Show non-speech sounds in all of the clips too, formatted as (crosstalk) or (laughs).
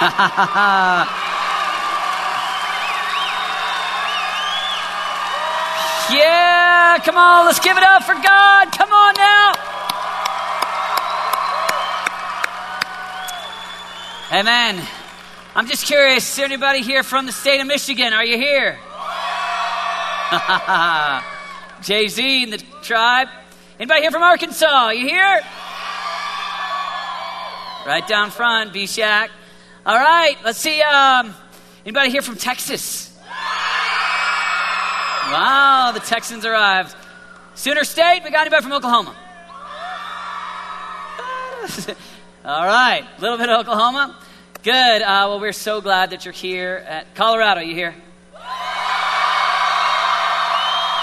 (laughs) yeah, come on, let's give it up for God. Come on now. Amen. I'm just curious, is there anybody here from the state of Michigan? Are you here? (laughs) Jay Z and the tribe. Anybody here from Arkansas? You here? Right down front, B Shack. All right, let's see. Um, anybody here from Texas? Wow, the Texans arrived. Sooner State, we got anybody from Oklahoma? (laughs) All right, a little bit of Oklahoma. Good. Uh, well, we're so glad that you're here at Colorado. You here?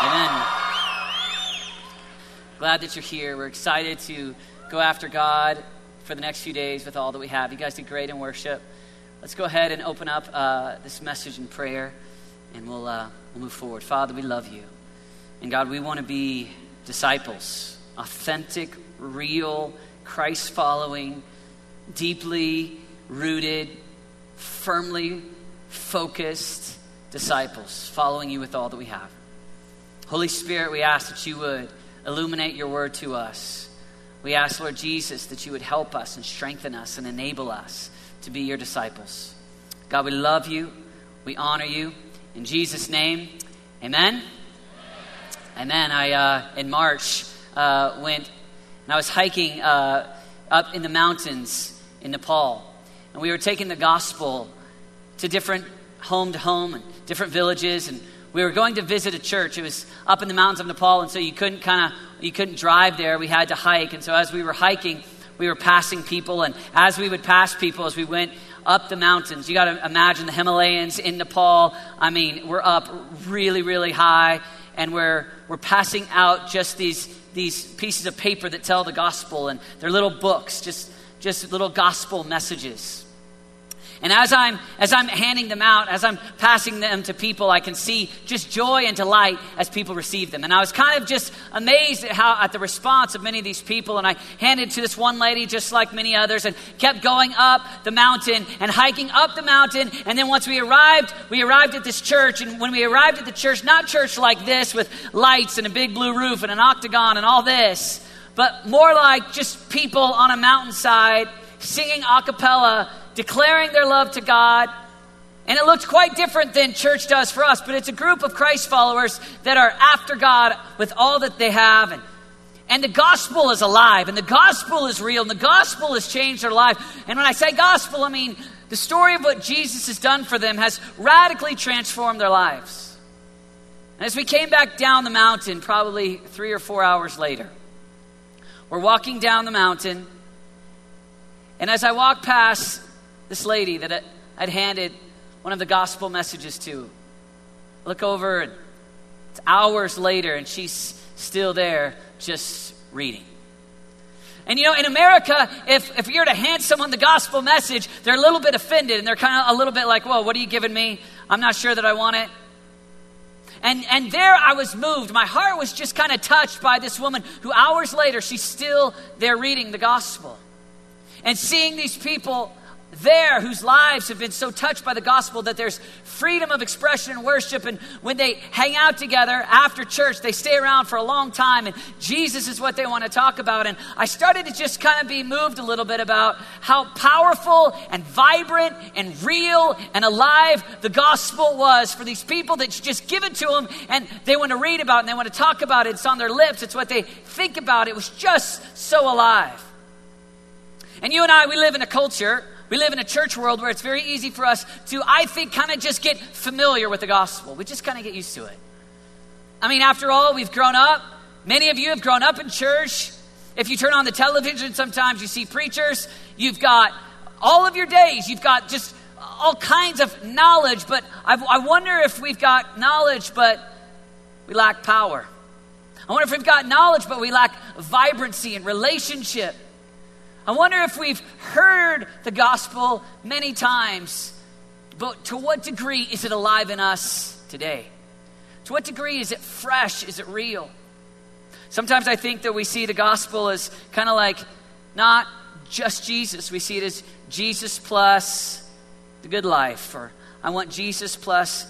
Amen. Glad that you're here. We're excited to go after God for the next few days with all that we have. You guys did great in worship. Let's go ahead and open up uh, this message in prayer, and we'll, uh, we'll move forward. Father, we love you. And God, we want to be disciples, authentic, real, Christ following, deeply rooted, firmly focused disciples, following you with all that we have. Holy Spirit, we ask that you would illuminate your word to us. We ask, Lord Jesus, that you would help us and strengthen us and enable us to be your disciples. God, we love you. We honor you. In Jesus' name, amen. Amen. I, uh, in March, uh, went and I was hiking uh, up in the mountains in Nepal. And we were taking the gospel to different home to home and different villages. And we were going to visit a church. It was up in the mountains of Nepal, and so you couldn't kind of you couldn't drive there. We had to hike, and so as we were hiking, we were passing people, and as we would pass people, as we went up the mountains, you got to imagine the Himalayas in Nepal. I mean, we're up really, really high, and we're we're passing out just these these pieces of paper that tell the gospel, and they're little books, just just little gospel messages. And as I'm, as I'm handing them out, as I'm passing them to people, I can see just joy and delight as people receive them. And I was kind of just amazed at how, at the response of many of these people. And I handed to this one lady, just like many others, and kept going up the mountain and hiking up the mountain. And then once we arrived, we arrived at this church. And when we arrived at the church, not church like this with lights and a big blue roof and an octagon and all this, but more like just people on a mountainside singing a cappella declaring their love to God. And it looked quite different than church does for us, but it's a group of Christ followers that are after God with all that they have. And, and the gospel is alive, and the gospel is real, and the gospel has changed their life. And when I say gospel, I mean the story of what Jesus has done for them has radically transformed their lives. And as we came back down the mountain, probably three or four hours later, we're walking down the mountain. And as I walk past this lady that I'd handed one of the gospel messages to. Look over, and it's hours later, and she's still there just reading. And you know, in America, if, if you're to hand someone the gospel message, they're a little bit offended and they're kind of a little bit like, Whoa, what are you giving me? I'm not sure that I want it. And, and there I was moved. My heart was just kind of touched by this woman who, hours later, she's still there reading the gospel. And seeing these people there whose lives have been so touched by the gospel that there's freedom of expression and worship. And when they hang out together after church, they stay around for a long time, and Jesus is what they want to talk about. And I started to just kind of be moved a little bit about how powerful and vibrant and real and alive the gospel was for these people that just give it to them and they want to read about it and they want to talk about it. It's on their lips, it's what they think about. It was just so alive. And you and I, we live in a culture we live in a church world where it's very easy for us to, I think, kind of just get familiar with the gospel. We just kind of get used to it. I mean, after all, we've grown up. Many of you have grown up in church. If you turn on the television, sometimes you see preachers. You've got all of your days, you've got just all kinds of knowledge, but I've, i wonder if we've got knowledge, but we lack power. I wonder if we've got knowledge, but we lack vibrancy and relationship. I wonder if we've heard the gospel many times, but to what degree is it alive in us today? To what degree is it fresh? Is it real? Sometimes I think that we see the gospel as kind of like not just Jesus. We see it as Jesus plus the good life, or I want Jesus plus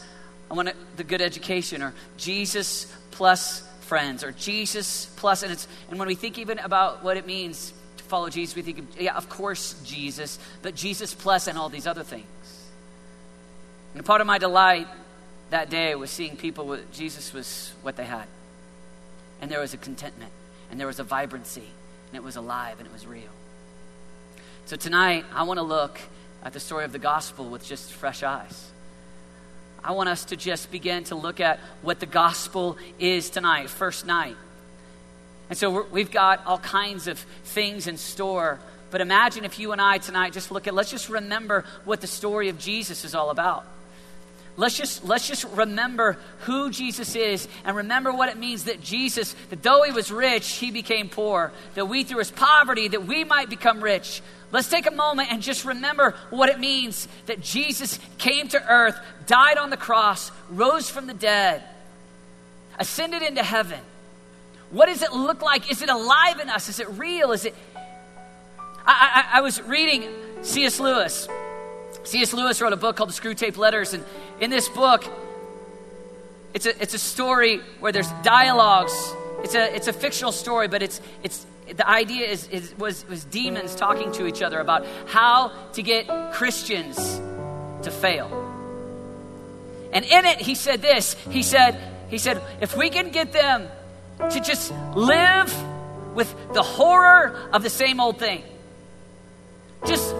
I want the good education, or Jesus plus friends, or Jesus plus, and it's and when we think even about what it means follow Jesus, we think, yeah, of course Jesus, but Jesus plus and all these other things. And part of my delight that day was seeing people with Jesus was what they had, and there was a contentment, and there was a vibrancy, and it was alive, and it was real. So tonight, I want to look at the story of the gospel with just fresh eyes. I want us to just begin to look at what the gospel is tonight, first night. And so we've got all kinds of things in store. But imagine if you and I tonight just look at, let's just remember what the story of Jesus is all about. Let's just, let's just remember who Jesus is and remember what it means that Jesus, that though he was rich, he became poor. That we, through his poverty, that we might become rich. Let's take a moment and just remember what it means that Jesus came to earth, died on the cross, rose from the dead, ascended into heaven. What does it look like? Is it alive in us? Is it real? Is it. I, I, I was reading C.S. Lewis. C.S. Lewis wrote a book called The Screwtape Letters, and in this book, it's a, it's a story where there's dialogues. It's a, it's a fictional story, but it's, it's, the idea is, is, was, was demons talking to each other about how to get Christians to fail. And in it, he said this. He said, he said, if we can get them to just live with the horror of the same old thing, just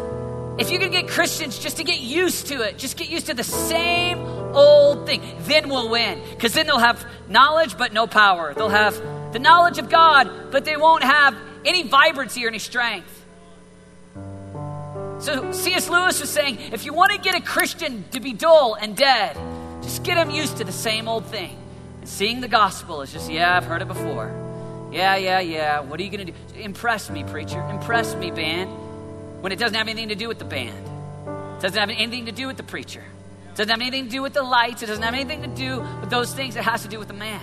if you can get Christians just to get used to it, just get used to the same old thing, then we'll win. Because then they'll have knowledge but no power. They'll have the knowledge of God, but they won't have any vibrancy or any strength. So C.S. Lewis was saying if you want to get a Christian to be dull and dead, just get them used to the same old thing. Seeing the gospel is just, yeah, I've heard it before. Yeah, yeah, yeah. What are you going to do? Impress me, preacher. Impress me, band when it doesn't have anything to do with the band. It doesn't have anything to do with the preacher. It doesn't have anything to do with the lights. It doesn't have anything to do with those things. It has to do with the man.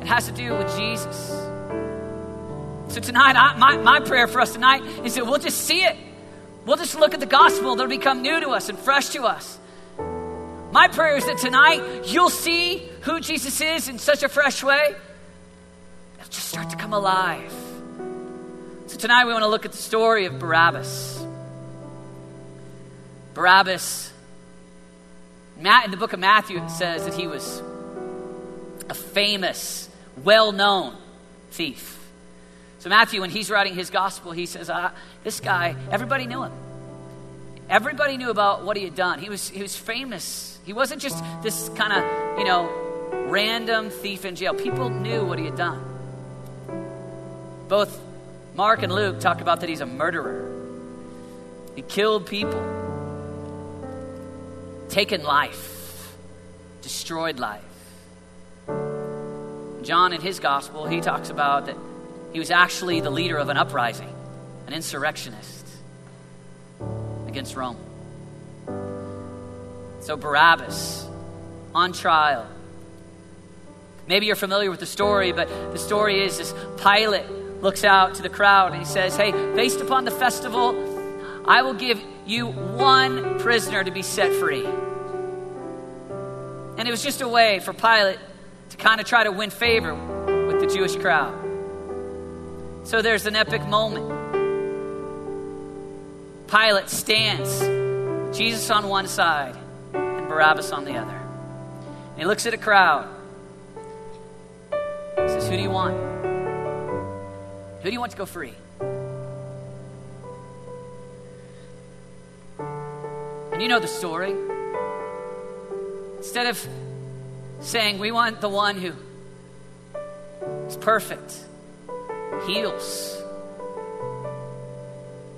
It has to do with Jesus. So tonight, I, my, my prayer for us tonight is that we'll just see it. We'll just look at the gospel. That'll become new to us and fresh to us. My prayer is that tonight you'll see who Jesus is in such a fresh way. It'll just start to come alive. So tonight we want to look at the story of Barabbas. Barabbas, in the book of Matthew, it says that he was a famous, well known thief. So, Matthew, when he's writing his gospel, he says, ah, This guy, everybody knew him. Everybody knew about what he had done. He was, he was famous. He wasn't just this kind of, you know, random thief in jail. People knew what he had done. Both Mark and Luke talk about that he's a murderer. He killed people, taken life, destroyed life. John, in his gospel, he talks about that he was actually the leader of an uprising, an insurrectionist against Rome. So, Barabbas on trial. Maybe you're familiar with the story, but the story is this Pilate looks out to the crowd and he says, Hey, based upon the festival, I will give you one prisoner to be set free. And it was just a way for Pilate to kind of try to win favor with the Jewish crowd. So there's an epic moment. Pilate stands, Jesus on one side and Barabbas on the other. And he looks at a crowd. Who do you want? Who do you want to go free? And you know the story. Instead of saying, We want the one who is perfect, heals,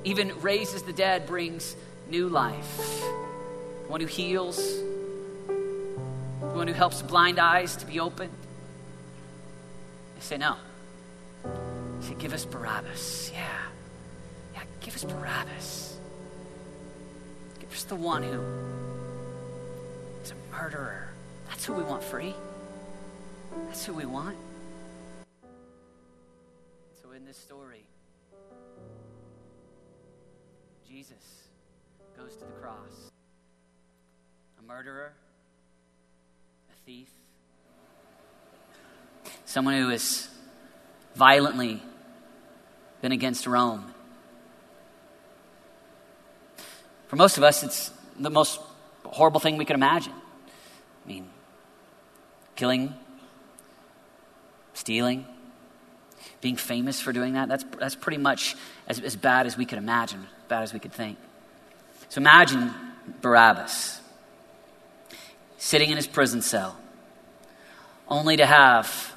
even raises the dead, brings new life, the one who heals, the one who helps blind eyes to be opened. They say, No. Say, give us Barabbas. Yeah. Yeah, give us Barabbas. Give us the one who is a murderer. That's who we want free. That's who we want. So, in this story, Jesus goes to the cross. a murderer, a thief, someone who has violently been against Rome. For most of us, it's the most horrible thing we could imagine. I mean, killing, stealing, being famous for doing that, that's, that's pretty much as, as bad as we could imagine, as bad as we could think. So imagine Barabbas sitting in his prison cell, only to have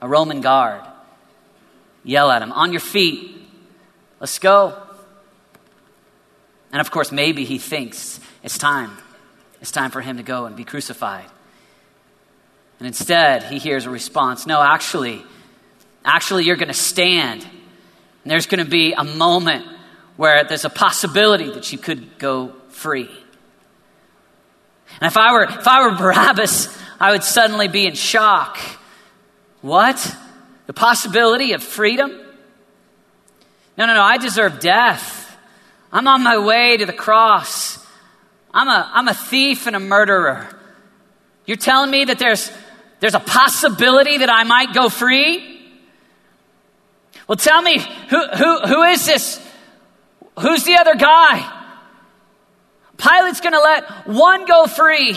a Roman guard yell at him, On your feet, let's go. And of course, maybe he thinks it's time. It's time for him to go and be crucified. And instead, he hears a response No, actually, actually, you're going to stand. And there's going to be a moment where there's a possibility that you could go free. And if I were, if I were Barabbas, I would suddenly be in shock. What? The possibility of freedom? No, no, no, I deserve death. I'm on my way to the cross. I'm a, I'm a thief and a murderer. You're telling me that there's, there's a possibility that I might go free? Well, tell me, who, who, who is this? Who's the other guy? Pilate's going to let one go free.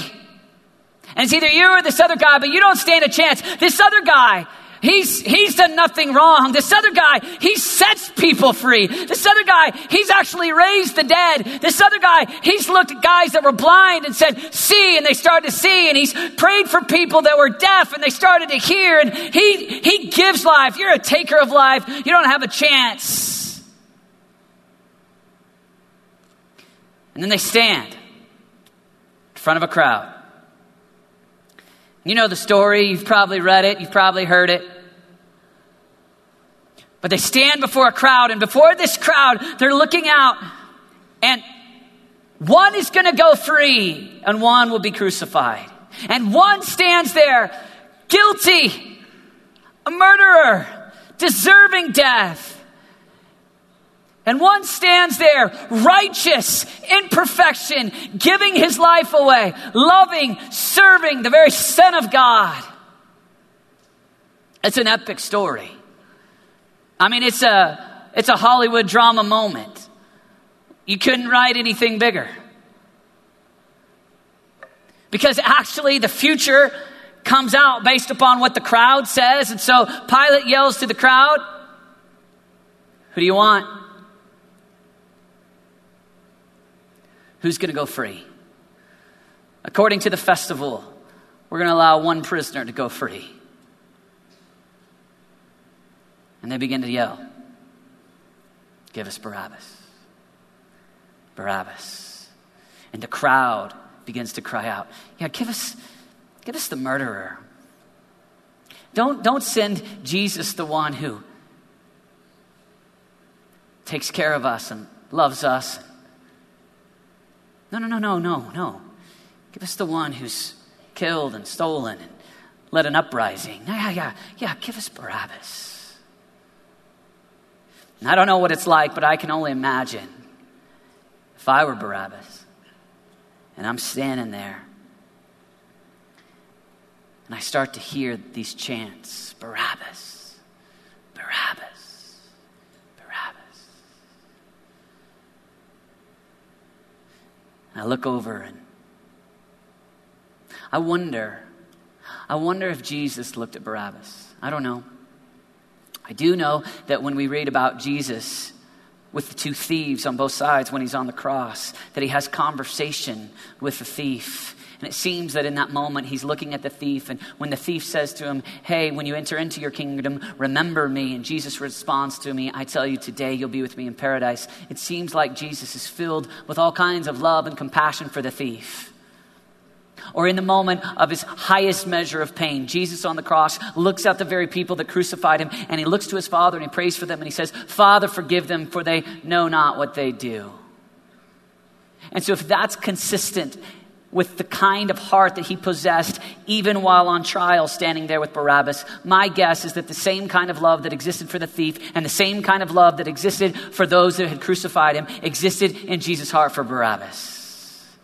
And it's either you or this other guy, but you don't stand a chance. This other guy, He's, he's done nothing wrong. This other guy, he sets people free. This other guy, he's actually raised the dead. This other guy, he's looked at guys that were blind and said, see, and they started to see. And he's prayed for people that were deaf and they started to hear. And he, he gives life. You're a taker of life. You don't have a chance. And then they stand in front of a crowd. You know the story, you've probably read it, you've probably heard it. But they stand before a crowd, and before this crowd, they're looking out, and one is going to go free, and one will be crucified. And one stands there, guilty, a murderer, deserving death. And one stands there, righteous, in perfection, giving his life away, loving, serving the very Son of God. It's an epic story. I mean, it's a, it's a Hollywood drama moment. You couldn't write anything bigger. Because actually, the future comes out based upon what the crowd says. And so Pilate yells to the crowd, Who do you want? Who's going to go free? According to the festival, we're going to allow one prisoner to go free. And they begin to yell, Give us Barabbas. Barabbas. And the crowd begins to cry out, Yeah, give us, give us the murderer. Don't, don't send Jesus, the one who takes care of us and loves us no, no, no, no, no, no. Give us the one who's killed and stolen and led an uprising. Yeah, yeah, yeah. Give us Barabbas. And I don't know what it's like, but I can only imagine if I were Barabbas and I'm standing there and I start to hear these chants Barabbas, Barabbas. I look over and I wonder, I wonder if Jesus looked at Barabbas. I don't know. I do know that when we read about Jesus with the two thieves on both sides when he's on the cross, that he has conversation with the thief and it seems that in that moment, he's looking at the thief. And when the thief says to him, Hey, when you enter into your kingdom, remember me. And Jesus responds to me, I tell you, today you'll be with me in paradise. It seems like Jesus is filled with all kinds of love and compassion for the thief. Or in the moment of his highest measure of pain, Jesus on the cross looks at the very people that crucified him and he looks to his Father and he prays for them and he says, Father, forgive them, for they know not what they do. And so, if that's consistent with the kind of heart that he possessed even while on trial standing there with Barabbas. My guess is that the same kind of love that existed for the thief and the same kind of love that existed for those that had crucified him existed in Jesus' heart for Barabbas.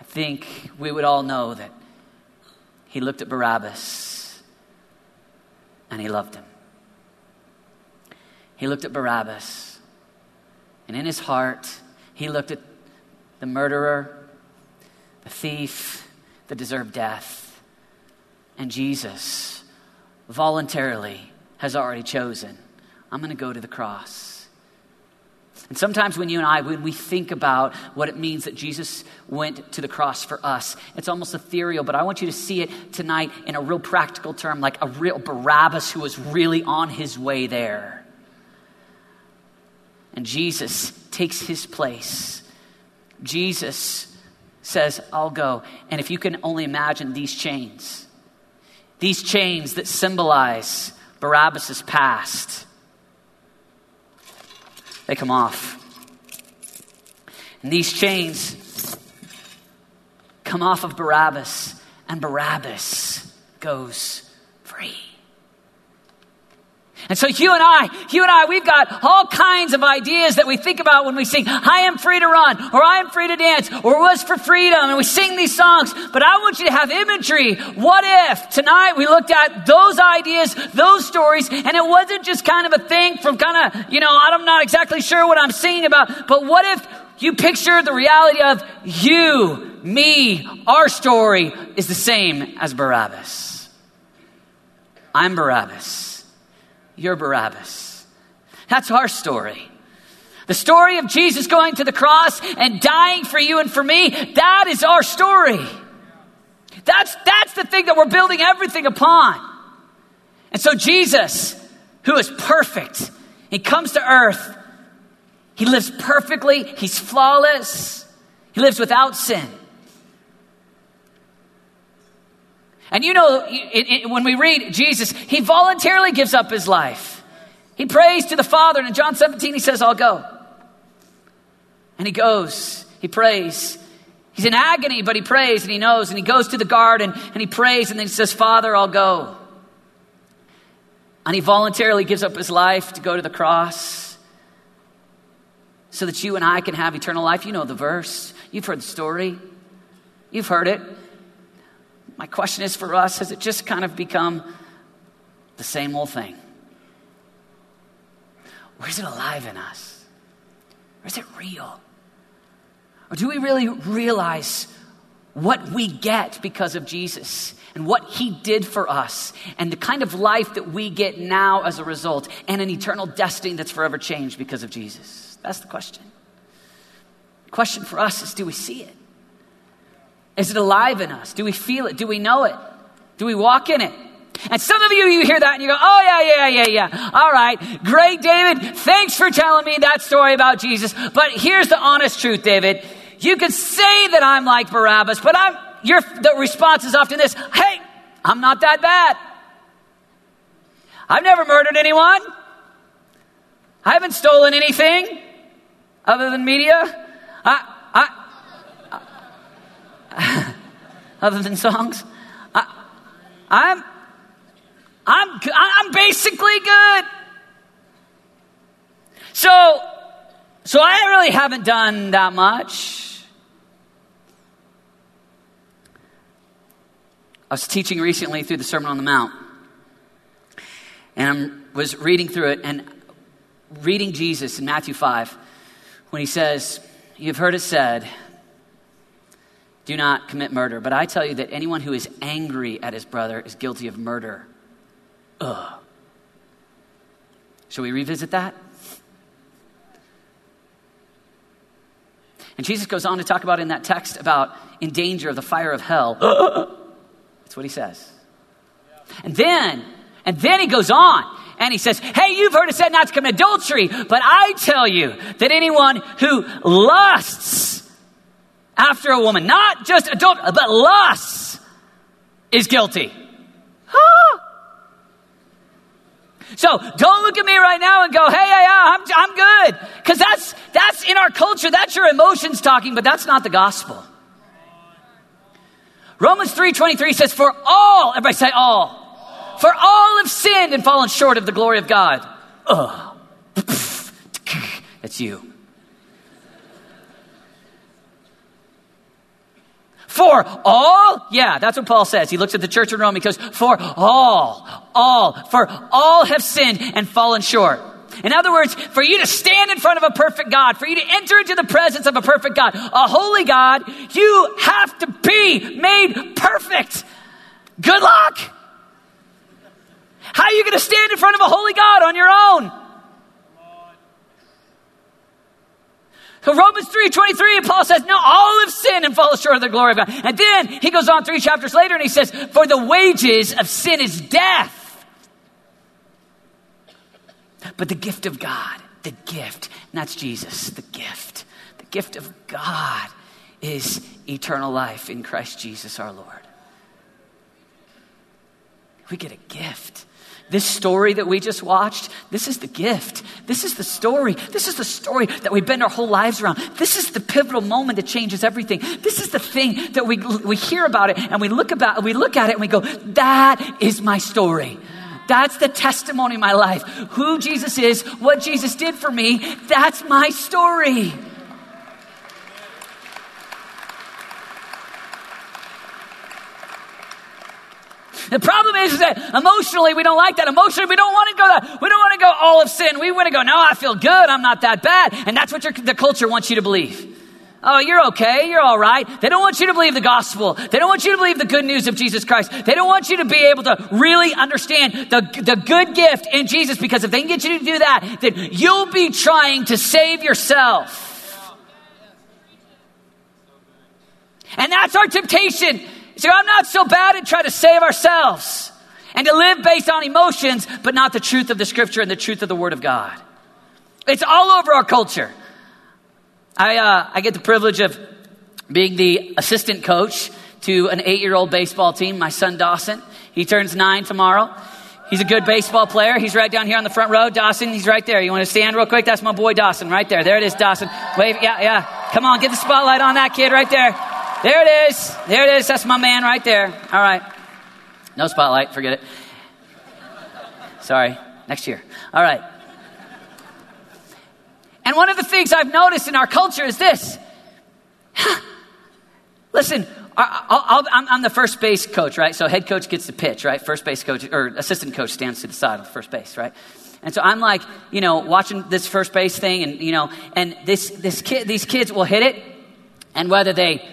I think we would all know that he looked at Barabbas and he loved him. He looked at Barabbas, and in his heart, he looked at the murderer, the thief that deserved death. And Jesus voluntarily has already chosen I'm going to go to the cross. And sometimes when you and I, when we think about what it means that Jesus went to the cross for us, it's almost ethereal, but I want you to see it tonight in a real practical term, like a real Barabbas who was really on his way there. And Jesus takes his place. Jesus says, I'll go. And if you can only imagine these chains, these chains that symbolize Barabbas' past they come off. And these chains come off of Barabbas, and Barabbas goes free. And so you and I, you and I, we've got all kinds of ideas that we think about when we sing, I am free to run, or I am free to dance, or was for freedom, and we sing these songs. But I want you to have imagery. What if tonight we looked at those ideas, those stories, and it wasn't just kind of a thing from kind of, you know, I'm not exactly sure what I'm singing about, but what if you picture the reality of you, me, our story is the same as Barabbas. I'm Barabbas. You're Barabbas. That's our story. The story of Jesus going to the cross and dying for you and for me, that is our story. That's, that's the thing that we're building everything upon. And so Jesus, who is perfect, he comes to earth. He lives perfectly. He's flawless. He lives without sin. And you know, it, it, when we read Jesus, he voluntarily gives up his life. He prays to the Father, and in John 17, he says, I'll go. And he goes, he prays. He's in agony, but he prays and he knows, and he goes to the garden and he prays, and then he says, Father, I'll go. And he voluntarily gives up his life to go to the cross so that you and I can have eternal life. You know the verse, you've heard the story, you've heard it. My question is for us has it just kind of become the same old thing? Or is it alive in us? Or is it real? Or do we really realize what we get because of Jesus and what he did for us and the kind of life that we get now as a result and an eternal destiny that's forever changed because of Jesus? That's the question. The question for us is do we see it? Is it alive in us? Do we feel it? Do we know it? Do we walk in it? And some of you, you hear that and you go, oh, yeah, yeah, yeah, yeah. All right. Great, David. Thanks for telling me that story about Jesus. But here's the honest truth, David. You can say that I'm like Barabbas, but I'm, your, the response is often this hey, I'm not that bad. I've never murdered anyone. I haven't stolen anything other than media. I, I, (laughs) other than songs. I, I'm, I'm, I'm basically good. So, so I really haven't done that much. I was teaching recently through the Sermon on the Mount, and I was reading through it and reading Jesus in Matthew 5 when he says, You've heard it said, do not commit murder. But I tell you that anyone who is angry at his brother is guilty of murder. Ugh. Shall we revisit that? And Jesus goes on to talk about in that text about in danger of the fire of hell. That's what he says. And then, and then he goes on and he says, Hey, you've heard it said not to commit adultery, but I tell you that anyone who lusts after a woman, not just adult, but lust is guilty. So don't look at me right now and go, hey, yeah, yeah, I'm, I'm good. Because that's, that's in our culture, that's your emotions talking, but that's not the gospel. Romans 3.23 says, for all, everybody say all. all. For all have sinned and fallen short of the glory of God. Ugh. (laughs) That's you. For all? Yeah, that's what Paul says. He looks at the church in Rome. He goes, For all, all, for all have sinned and fallen short. In other words, for you to stand in front of a perfect God, for you to enter into the presence of a perfect God, a holy God, you have to be made perfect. Good luck. How are you going to stand in front of a holy God on your own? Romans 3 23, Paul says, No, all have sinned and fall short of the glory of God. And then he goes on three chapters later and he says, For the wages of sin is death. But the gift of God, the gift, and that's Jesus, the gift. The gift of God is eternal life in Christ Jesus our Lord. We get a gift. This story that we just watched, this is the gift. This is the story. This is the story that we bend our whole lives around. This is the pivotal moment that changes everything. This is the thing that we, we hear about it and we look about we look at it and we go, that is my story. That's the testimony of my life. Who Jesus is, what Jesus did for me, that's my story. The problem is, that emotionally we don't like that. Emotionally we don't want to go that. We don't want to go all of sin. We want to go, no, I feel good. I'm not that bad. And that's what the culture wants you to believe. Oh, you're okay. You're all right. They don't want you to believe the gospel. They don't want you to believe the good news of Jesus Christ. They don't want you to be able to really understand the, the good gift in Jesus because if they can get you to do that, then you'll be trying to save yourself. And that's our temptation. So I'm not so bad at trying to save ourselves and to live based on emotions, but not the truth of the scripture and the truth of the word of God. It's all over our culture. I, uh, I get the privilege of being the assistant coach to an eight year old baseball team, my son Dawson. He turns nine tomorrow. He's a good baseball player. He's right down here on the front row. Dawson, he's right there. You want to stand real quick? That's my boy Dawson right there. There it is, Dawson. Wave, yeah, yeah. Come on, get the spotlight on that kid right there. There it is. There it is. That's my man right there. All right. No spotlight. Forget it. Sorry. Next year. All right. And one of the things I've noticed in our culture is this. (laughs) Listen, i am the first base coach, right? So head coach gets the pitch, right? First base coach or assistant coach stands to the side of first base, right? And so I'm like, you know, watching this first base thing, and you know, and this this kid, these kids will hit it, and whether they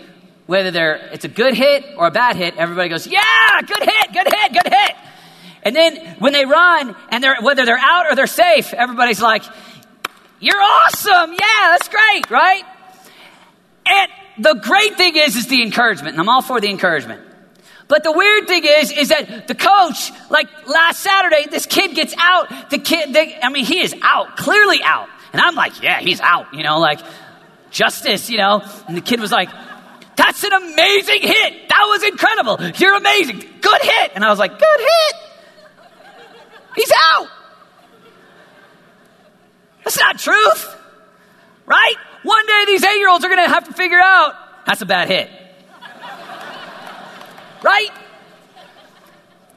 whether they're it's a good hit or a bad hit, everybody goes, yeah, good hit, good hit, good hit. And then when they run and they're whether they're out or they're safe, everybody's like, you're awesome. Yeah, that's great, right? And the great thing is, is the encouragement. And I'm all for the encouragement. But the weird thing is, is that the coach, like last Saturday, this kid gets out. The kid, they, I mean, he is out, clearly out. And I'm like, yeah, he's out, you know, like justice, you know. And the kid was like, that's an amazing hit. That was incredible. You're amazing. Good hit. And I was like, good hit. He's out. That's not truth, right? One day these eight year olds are going to have to figure out that's a bad hit. right?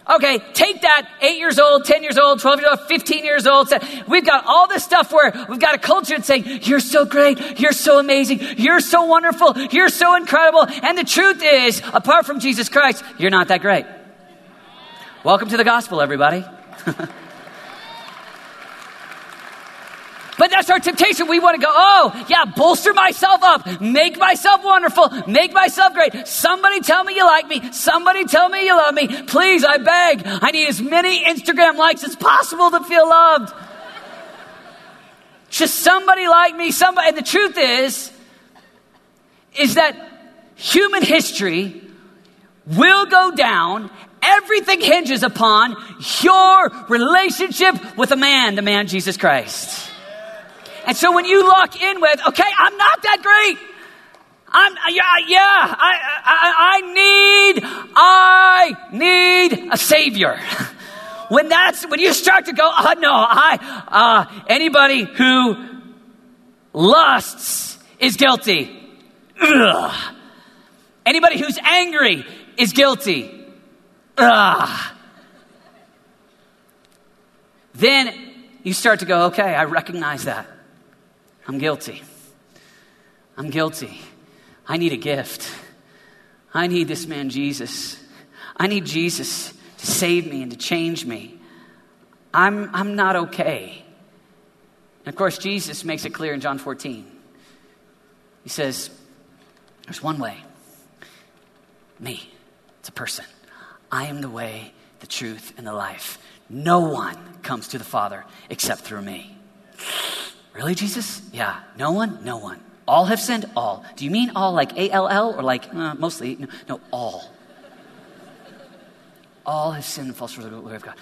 Okay, take that eight years old, 10 years old, 12 years old, 15 years old. We've got all this stuff where we've got a culture that's saying, You're so great, you're so amazing, you're so wonderful, you're so incredible. And the truth is, apart from Jesus Christ, you're not that great. Welcome to the gospel, everybody. (laughs) But that's our temptation. We want to go, oh, yeah, bolster myself up, make myself wonderful, make myself great. Somebody tell me you like me. Somebody tell me you love me. Please, I beg. I need as many Instagram likes as possible to feel loved. Just somebody like me, somebody. And the truth is, is that human history will go down. Everything hinges upon your relationship with a man, the man Jesus Christ. And so when you lock in with, okay, I'm not that great. I'm, yeah, yeah, I, I, I need, I need a savior. (laughs) when that's, when you start to go, oh no, I, uh, anybody who lusts is guilty. Ugh. Anybody who's angry is guilty. Ugh. Then you start to go, okay, I recognize that. I'm guilty. I'm guilty. I need a gift. I need this man, Jesus. I need Jesus to save me and to change me. I'm, I'm not okay. And of course, Jesus makes it clear in John 14. He says, There's one way me. It's a person. I am the way, the truth, and the life. No one comes to the Father except through me. Really, Jesus? Yeah. No one? No one. All have sinned? All. Do you mean all like A L L or like uh, mostly? No, no, all. all have sinned and fall the glory of God.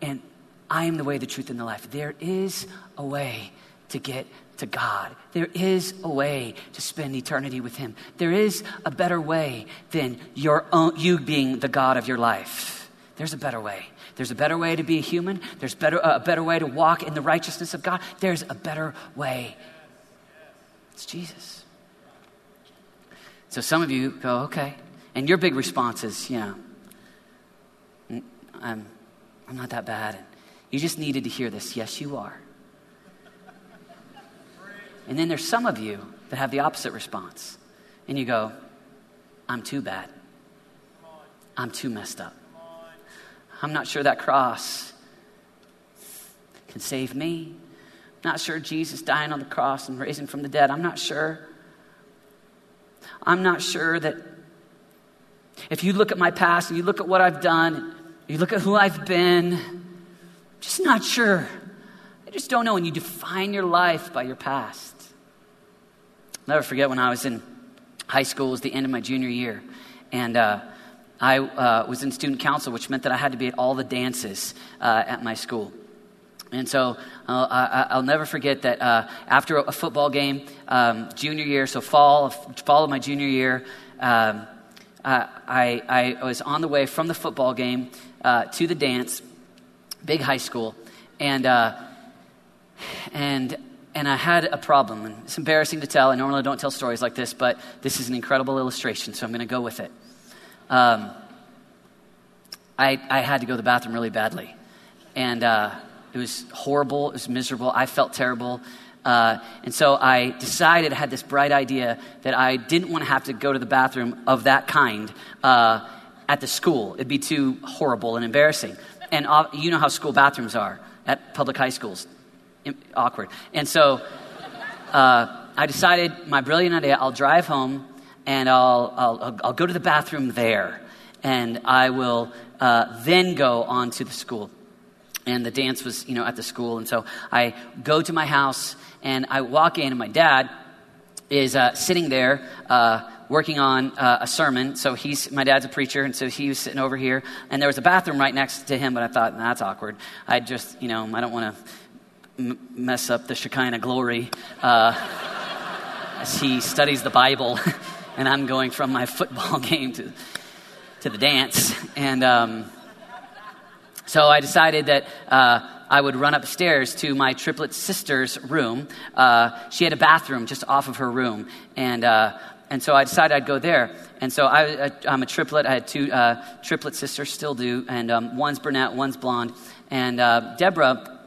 And I am the way, the truth, and the life. There is a way to get to God. There is a way to spend eternity with Him. There is a better way than your own, you being the God of your life. There's a better way. There's a better way to be a human. There's better, a better way to walk in the righteousness of God. There's a better way. It's Jesus. So some of you go, okay. And your big response is, you know, I'm, I'm not that bad. And you just needed to hear this. Yes, you are. And then there's some of you that have the opposite response. And you go, I'm too bad. I'm too messed up. I'm not sure that cross can save me. I'm Not sure Jesus dying on the cross and raising from the dead. I'm not sure. I'm not sure that if you look at my past and you look at what I've done, you look at who I've been, I'm just not sure. I just don't know. And you define your life by your past. I'll never forget when I was in high school, it was the end of my junior year. And uh, I uh, was in student council, which meant that I had to be at all the dances uh, at my school. And so uh, I, will never forget that uh, after a football game, um, junior year, so fall of, fall of my junior year, um, I, I, was on the way from the football game uh, to the dance, big high school, and, uh, and, and I had a problem. And it's embarrassing to tell. I normally don't tell stories like this, but this is an incredible illustration, so I'm going to go with it. Um, I, I had to go to the bathroom really badly. And uh, it was horrible. It was miserable. I felt terrible. Uh, and so I decided, I had this bright idea that I didn't want to have to go to the bathroom of that kind uh, at the school. It'd be too horrible and embarrassing. And uh, you know how school bathrooms are at public high schools awkward. And so uh, I decided, my brilliant idea, I'll drive home and I'll, I'll, I'll go to the bathroom there. And I will uh, then go on to the school. And the dance was you know at the school and so i go to my house and i walk in and my dad is uh, sitting there uh, working on uh, a sermon. So he's my dad's a preacher and so he was sitting over here and there was a bathroom right next to him but i thought nah, that's awkward. I just you know i don't want to m- mess up the shekinah glory uh, (laughs) as he studies the bible (laughs) and i'm going from my (laughs) football game to, to the dance and um, so I decided that uh, I would run upstairs to my triplet sister's room. Uh, she had a bathroom just off of her room. And, uh, and so I decided I'd go there. And so I, am a triplet. I had two uh, triplet sisters, still do. And um, one's brunette, one's blonde. And uh, Deborah,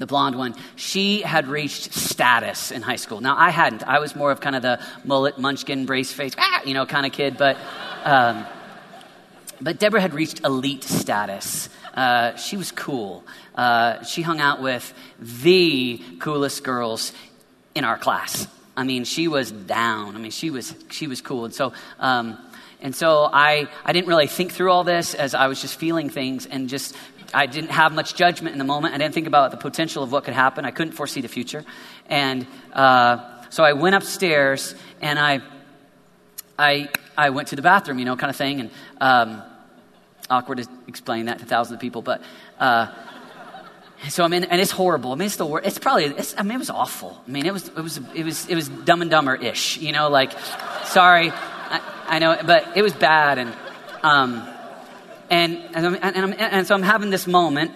the blonde one, she had reached status in high school. Now, I hadn't. I was more of kind of the mullet, munchkin, brace face, ah, you know, kind of kid. But, um, but Deborah had reached elite status. Uh, she was cool. Uh, she hung out with the coolest girls in our class. I mean, she was down. I mean, she was she was cool. And so, um, and so I I didn't really think through all this as I was just feeling things and just I didn't have much judgment in the moment. I didn't think about the potential of what could happen. I couldn't foresee the future, and uh, so I went upstairs and I I I went to the bathroom, you know, kind of thing, and. Um, awkward to explain that to thousands of people, but uh, so I mean, and it's horrible. I mean, it's the worst. It's probably. It's, I mean, it was awful. I mean, it was it was it was it was Dumb and Dumber ish. You know, like, sorry, I, I, know, but it was bad, and um, and and, I'm, and, I'm, and so I'm having this moment,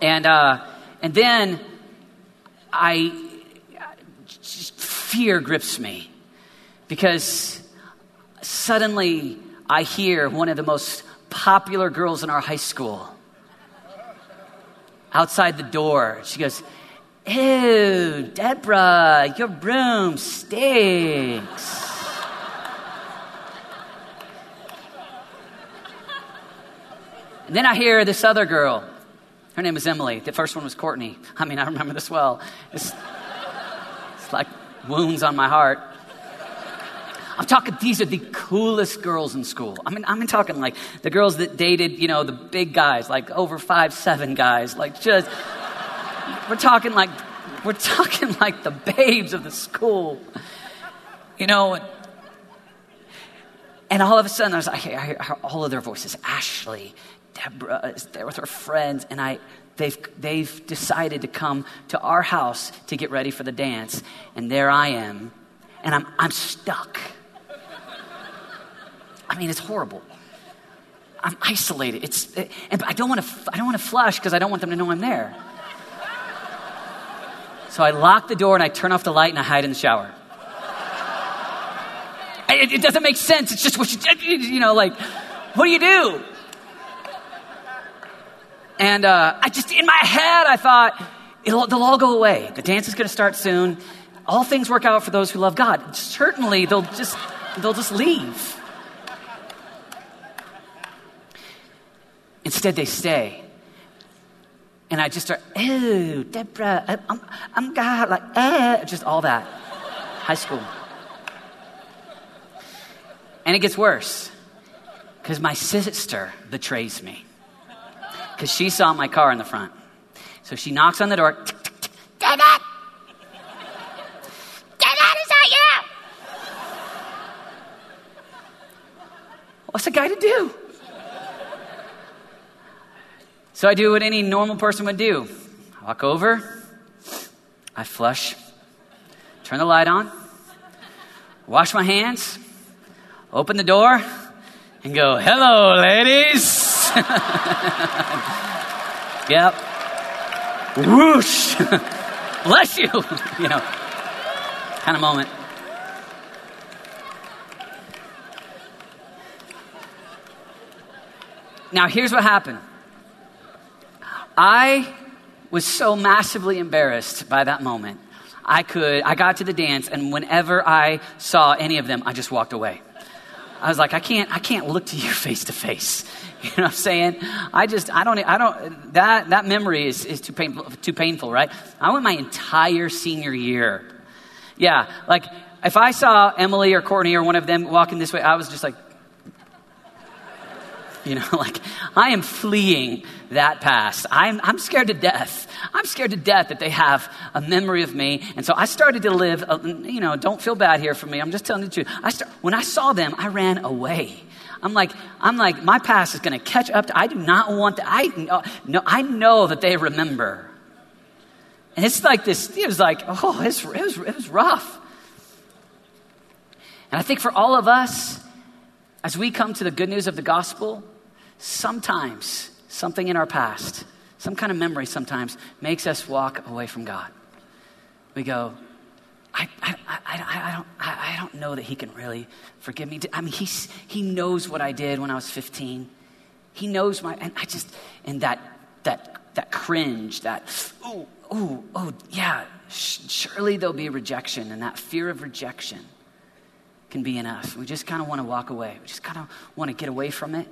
and uh, and then I fear grips me because suddenly I hear one of the most popular girls in our high school. Outside the door, she goes, Ew, Deborah, your room stinks. And then I hear this other girl. Her name was Emily. The first one was Courtney. (laughs) I mean, I remember this well. It's, it's like wounds on my heart. I'm talking, these are the coolest girls in school. I mean, I'm talking like the girls that dated, you know, the big guys, like over five, seven guys. Like, just, we're talking like, we're (laughs) talking like the babes of the school. You know, and all of a sudden, I, was, I, hear, I hear all of their voices. Ashley, Deborah is there with her friends, and I, they've, they've decided to come to our house to get ready for the dance. And there I am, and I'm, I'm stuck. I mean, it's horrible. I'm isolated. It's, it, and I don't want to, I don't want to flush because I don't want them to know I'm there. So I lock the door and I turn off the light and I hide in the shower. It, it doesn't make sense. It's just what you, you know, like, what do you do? And uh, I just, in my head, I thought, they'll all go away. The dance is going to start soon. All things work out for those who love God. Certainly, they'll just, they'll just leave. Instead, they stay. And I just start, oh, Deborah, I'm, I'm God, like, eh, just all that. High school. And it gets worse because my sister betrays me because she saw my car in the front. So she knocks on the door. David! David, is that you? What's a guy to do? So I do what any normal person would do. I walk over, I flush, turn the light on, wash my hands, open the door, and go, Hello, ladies. (laughs) yep. Whoosh. (laughs) Bless you. (laughs) you know, kind of moment. Now, here's what happened. I was so massively embarrassed by that moment. I could, I got to the dance, and whenever I saw any of them, I just walked away. I was like, I can't, I can't look to you face to face. You know what I'm saying? I just, I don't, I don't, that, that memory is, is too painful, too painful, right? I went my entire senior year. Yeah, like if I saw Emily or Courtney or one of them walking this way, I was just like, (laughs) you know, like I am fleeing that past. I'm, I'm scared to death. I'm scared to death that they have a memory of me. And so I started to live, a, uh, you know, don't feel bad here for me. I'm just telling the truth. I start, when I saw them, I ran away. I'm like, I'm like, my past is going to catch up to, I do not want to, I know, no, I know that they remember. And it's like this, it was like, oh, it was, it was rough. And I think for all of us, as we come to the good news of the gospel, sometimes something in our past, some kind of memory sometimes, makes us walk away from God. We go, I, I, I, I, don't, I, I don't know that he can really forgive me. I mean, he's, he knows what I did when I was 15. He knows my, and I just, and that, that, that cringe, that, oh, oh, oh, yeah, surely there'll be rejection, and that fear of rejection can be us. We just kind of want to walk away. We just kind of want to get away from it.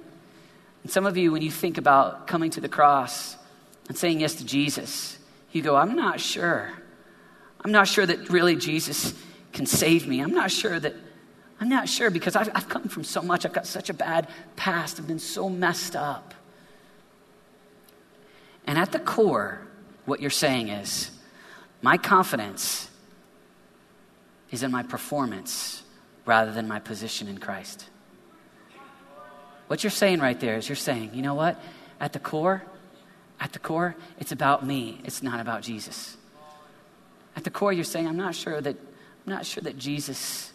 And some of you, when you think about coming to the cross and saying yes to Jesus, you go, I'm not sure. I'm not sure that really Jesus can save me. I'm not sure that, I'm not sure because I've, I've come from so much. I've got such a bad past. I've been so messed up. And at the core, what you're saying is, my confidence is in my performance rather than my position in Christ. What you're saying right there is you're saying, you know what? At the core, at the core, it's about me. It's not about Jesus. At the core, you're saying, I'm not sure that, I'm not sure that Jesus,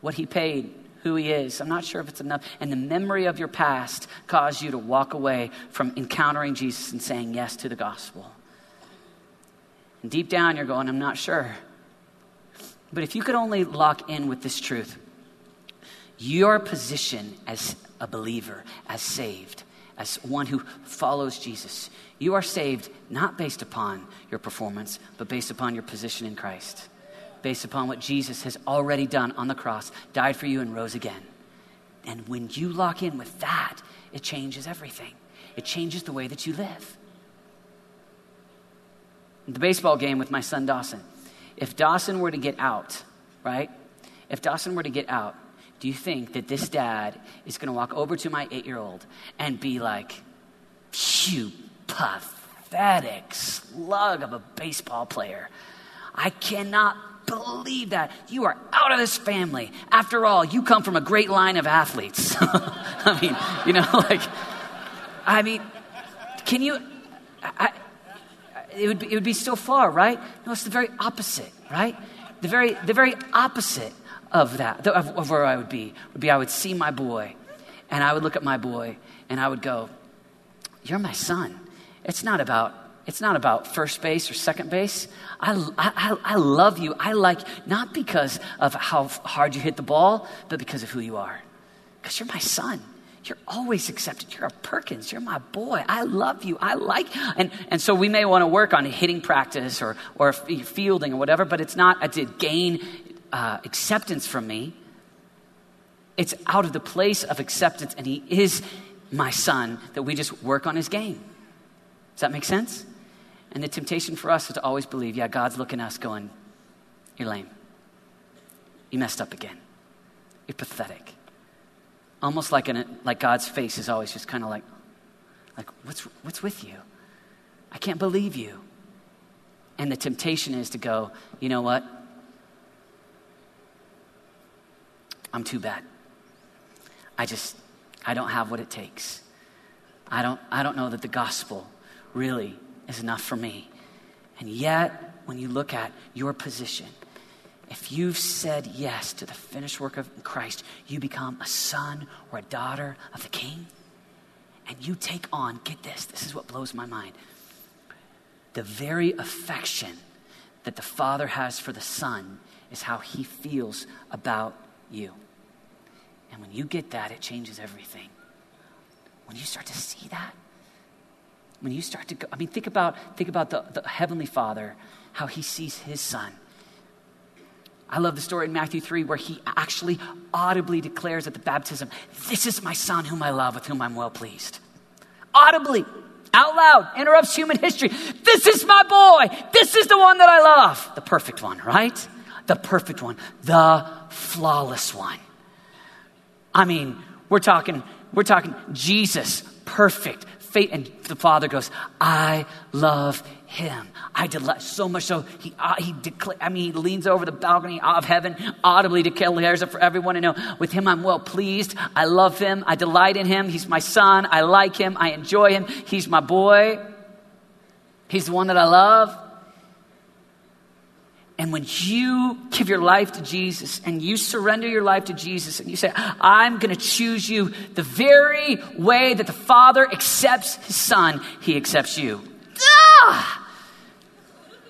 what he paid, who he is, I'm not sure if it's enough. And the memory of your past caused you to walk away from encountering Jesus and saying yes to the gospel. And deep down, you're going, I'm not sure. But if you could only lock in with this truth, your position as a believer, as saved, as one who follows Jesus, you are saved not based upon your performance, but based upon your position in Christ, based upon what Jesus has already done on the cross, died for you, and rose again. And when you lock in with that, it changes everything. It changes the way that you live. The baseball game with my son Dawson, if Dawson were to get out, right? If Dawson were to get out, do you think that this dad is going to walk over to my eight year old and be like, you pathetic slug of a baseball player? I cannot believe that. You are out of this family. After all, you come from a great line of athletes. (laughs) I mean, you know, (laughs) like, I mean, can you, I, it, would be, it would be so far, right? No, it's the very opposite, right? The very, the very opposite of that, of, of where I would be, would be I would see my boy, and I would look at my boy, and I would go, You're my son. It's not about it's not about first base or second base. I, I, I love you. I like, not because of how hard you hit the ball, but because of who you are. Because you're my son. You're always accepted. You're a Perkins. You're my boy. I love you. I like. And, and so we may want to work on hitting practice or, or fielding or whatever, but it's not to gain uh, acceptance from me. It's out of the place of acceptance, and he is my son that we just work on his game. Does that make sense? And the temptation for us is to always believe, yeah, God's looking at us going, You're lame. You messed up again. You're pathetic. Almost like, an, like God's face is always just kind of like, like what's, what's with you? I can't believe you. And the temptation is to go, you know what? I'm too bad. I just, I don't have what it takes. I don't, I don't know that the gospel really is enough for me. And yet, when you look at your position, if you've said yes to the finished work of Christ, you become a son or a daughter of the King. And you take on, get this, this is what blows my mind. The very affection that the Father has for the Son is how he feels about you. And when you get that, it changes everything. When you start to see that, when you start to go, I mean, think about, think about the, the Heavenly Father, how he sees his son. I love the story in Matthew 3 where he actually audibly declares at the baptism, This is my son whom I love, with whom I'm well pleased. Audibly, out loud, interrupts human history. This is my boy. This is the one that I love. The perfect one, right? The perfect one. The flawless one. I mean, we're talking, we're talking Jesus, perfect, faith. And the Father goes, I love him. I delight so much so he uh, he. I mean, he leans over the balcony of heaven, audibly declares it for everyone to know. With him, I'm well pleased. I love him. I delight in him. He's my son. I like him. I enjoy him. He's my boy. He's the one that I love. And when you give your life to Jesus and you surrender your life to Jesus and you say, I'm going to choose you the very way that the Father accepts his Son, he accepts you. Ah!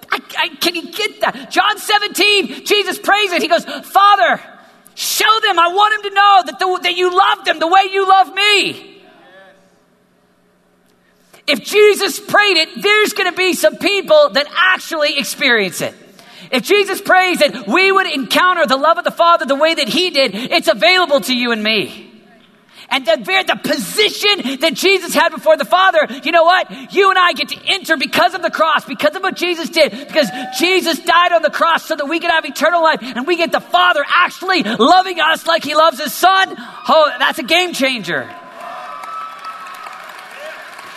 I, I, can you get that? John 17, Jesus prays it. He goes, Father, show them. I want them to know that, the, that you love them the way you love me. If Jesus prayed it, there's going to be some people that actually experience it. If Jesus prays that we would encounter the love of the Father the way that He did, it's available to you and me. And the, the position that Jesus had before the Father, you know what? You and I get to enter because of the cross, because of what Jesus did, because Jesus died on the cross so that we could have eternal life and we get the Father actually loving us like He loves His Son. Oh, that's a game changer.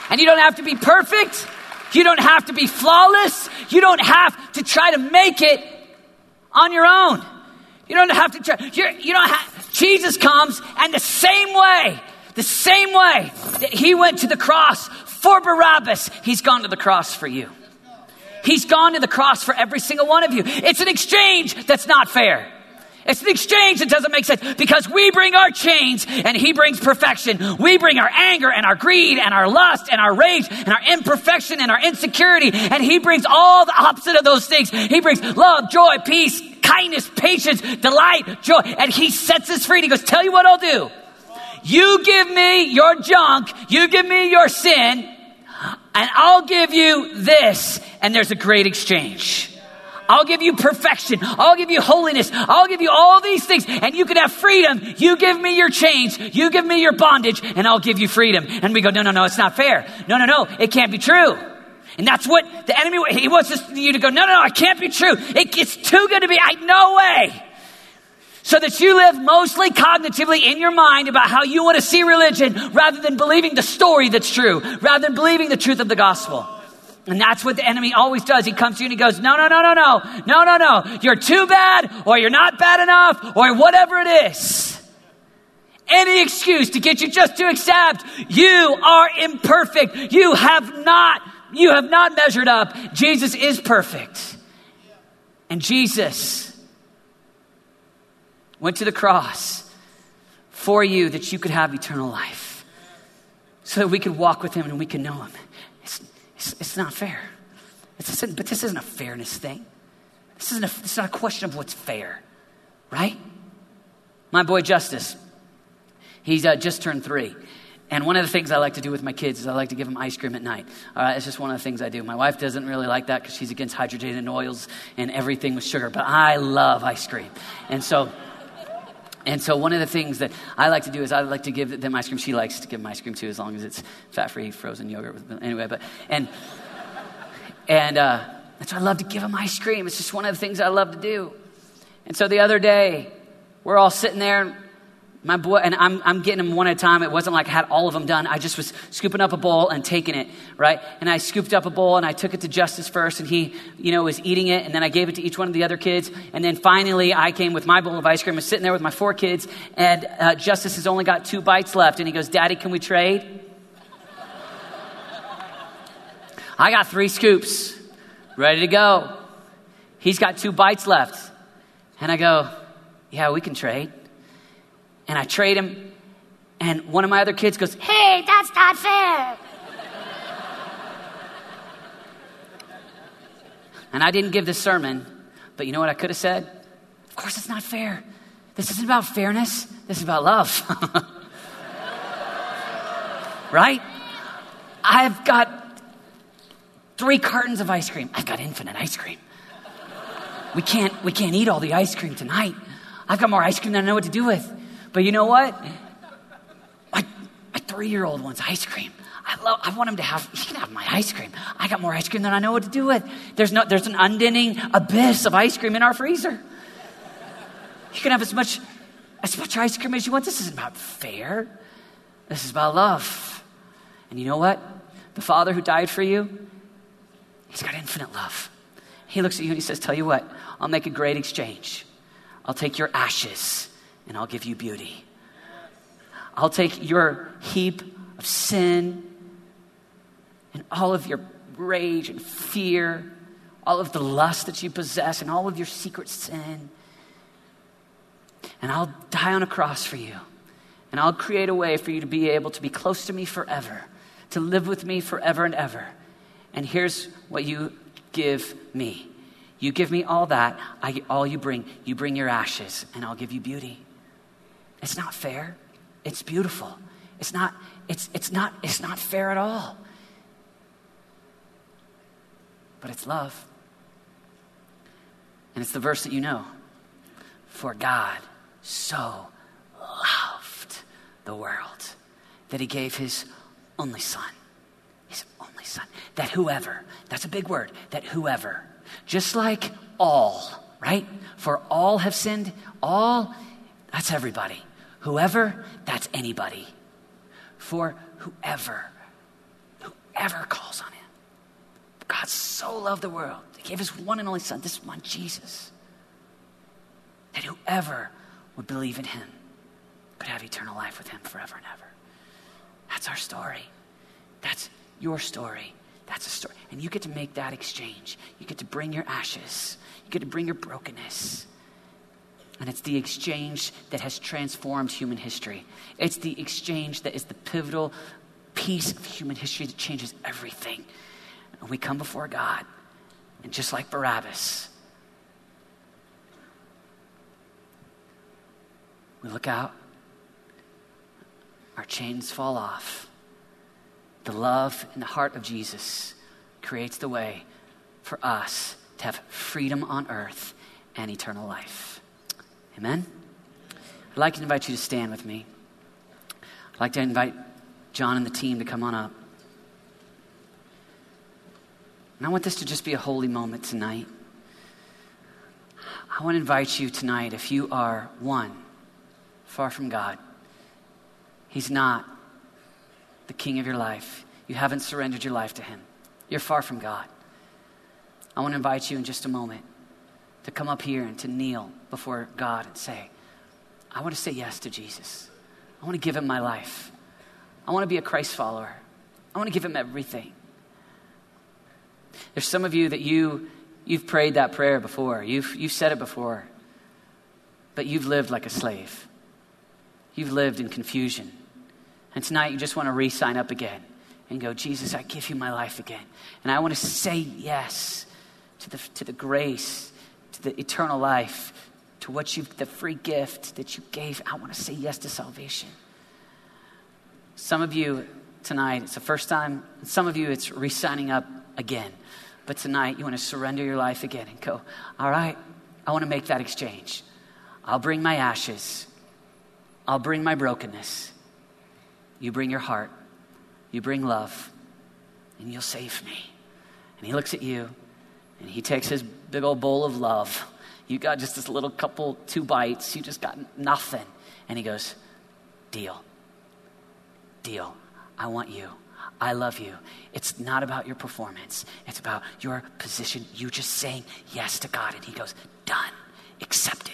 And you don't have to be perfect. You don't have to be flawless. You don't have to try to make it on your own. You don't have to try. You're, you don't have, Jesus comes and the same way, the same way that he went to the cross for Barabbas, he's gone to the cross for you. He's gone to the cross for every single one of you. It's an exchange that's not fair. It's an exchange that doesn't make sense because we bring our chains and he brings perfection. We bring our anger and our greed and our lust and our rage and our imperfection and our insecurity and he brings all the opposite of those things. He brings love, joy, peace, kindness, patience, delight, joy, and he sets us free. He goes, tell you what I'll do. You give me your junk, you give me your sin, and I'll give you this. And there's a great exchange. I'll give you perfection. I'll give you holiness. I'll give you all these things and you can have freedom. You give me your chains. You give me your bondage and I'll give you freedom. And we go, no, no, no, it's not fair. No, no, no, it can't be true. And that's what the enemy, he wants you to go, no, no, no, it can't be true. It, it's too good to be, I, no way. So that you live mostly cognitively in your mind about how you want to see religion rather than believing the story that's true, rather than believing the truth of the gospel. And that's what the enemy always does. He comes to you and he goes, No, no, no, no, no, no, no, no. You're too bad, or you're not bad enough, or whatever it is. Any excuse to get you just to accept you are imperfect. You have not, you have not measured up. Jesus is perfect. And Jesus went to the cross for you that you could have eternal life. So that we could walk with him and we can know him. It's, it's not fair. It's, but this isn't a fairness thing. This isn't a, not a question of what's fair, right? My boy Justice, he's uh, just turned three. And one of the things I like to do with my kids is I like to give them ice cream at night. It's just one of the things I do. My wife doesn't really like that because she's against hydrogenated oils and everything with sugar, but I love ice cream. And so, and so one of the things that I like to do is I like to give them ice cream. She likes to give them ice cream too, as long as it's fat-free frozen yogurt. Anyway, but and and uh, so I love to give them ice cream. It's just one of the things I love to do. And so the other day, we're all sitting there my boy, and I'm, I'm getting them one at a time. It wasn't like I had all of them done. I just was scooping up a bowl and taking it, right? And I scooped up a bowl and I took it to Justice first, and he, you know, was eating it. And then I gave it to each one of the other kids. And then finally, I came with my bowl of ice cream. I was sitting there with my four kids, and uh, Justice has only got two bites left. And he goes, Daddy, can we trade? (laughs) I got three scoops, ready to go. He's got two bites left. And I go, Yeah, we can trade and I trade him, and one of my other kids goes, Hey, that's not fair. and I didn't give this sermon, but you know what I could have said? Of course, it's not fair. This isn't about fairness, this is about love. (laughs) right? I've got three cartons of ice cream. I've got infinite ice cream. We can't, we can't eat all the ice cream tonight. I've got more ice cream than I know what to do with. But you know what? My, my three year old wants ice cream. I, love, I want him to have, he can have my ice cream. I got more ice cream than I know what to do with. There's, no, there's an unending abyss of ice cream in our freezer. You can have as much, as much ice cream as you want. This isn't about fair. This is about love. And you know what? The Father who died for you, He's got infinite love. He looks at you and He says, Tell you what, I'll make a great exchange. I'll take your ashes and I'll give you beauty. I'll take your heap of sin and all of your rage and fear, all of the lust that you possess, and all of your secret sin. And I'll die on a cross for you. And I'll create a way for you to be able to be close to me forever, to live with me forever and ever. And here's what you give me you give me all that, I, all you bring, you bring your ashes, and I'll give you beauty. It's not fair. It's beautiful. It's not, it's, it's not, it's not fair at all. But it's love. And it's the verse that you know. For God so loved the world that he gave his only son. His only son. That whoever, that's a big word, that whoever, just like all, right? For all have sinned, all, that's everybody. Whoever, that's anybody. For whoever, whoever calls on him. God so loved the world. He gave his one and only son, this one, Jesus. That whoever would believe in him could have eternal life with him forever and ever. That's our story. That's your story. That's a story. And you get to make that exchange. You get to bring your ashes. You get to bring your brokenness. And it's the exchange that has transformed human history. It's the exchange that is the pivotal piece of human history that changes everything. And we come before God, and just like Barabbas, we look out, our chains fall off. The love in the heart of Jesus creates the way for us to have freedom on earth and eternal life. Amen? I'd like to invite you to stand with me. I'd like to invite John and the team to come on up. And I want this to just be a holy moment tonight. I want to invite you tonight, if you are one, far from God, He's not the king of your life. You haven't surrendered your life to Him. You're far from God. I want to invite you in just a moment to come up here and to kneel before God and say, I want to say yes to Jesus. I want to give Him my life. I want to be a Christ follower. I want to give Him everything. There's some of you that you, you've prayed that prayer before, you've, you've said it before, but you've lived like a slave. You've lived in confusion. And tonight you just want to re sign up again and go, Jesus, I give you my life again. And I want to say yes to the, to the grace, to the eternal life, to what you the free gift that you gave. I want to say yes to salvation. Some of you tonight, it's the first time. Some of you, it's re signing up again. But tonight, you want to surrender your life again and go, all right, I want to make that exchange. I'll bring my ashes, I'll bring my brokenness. You bring your heart, you bring love, and you'll save me. And he looks at you, and he takes his big old bowl of love. You got just this little couple, two bites, you just got nothing. And he goes, Deal. Deal. I want you. I love you. It's not about your performance, it's about your position. You just saying yes to God. And He goes, Done, accepted.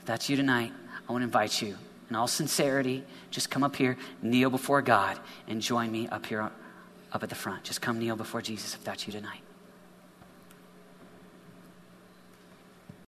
If that's you tonight, I want to invite you, in all sincerity, just come up here, kneel before God, and join me up here up at the front. Just come kneel before Jesus if that's you tonight.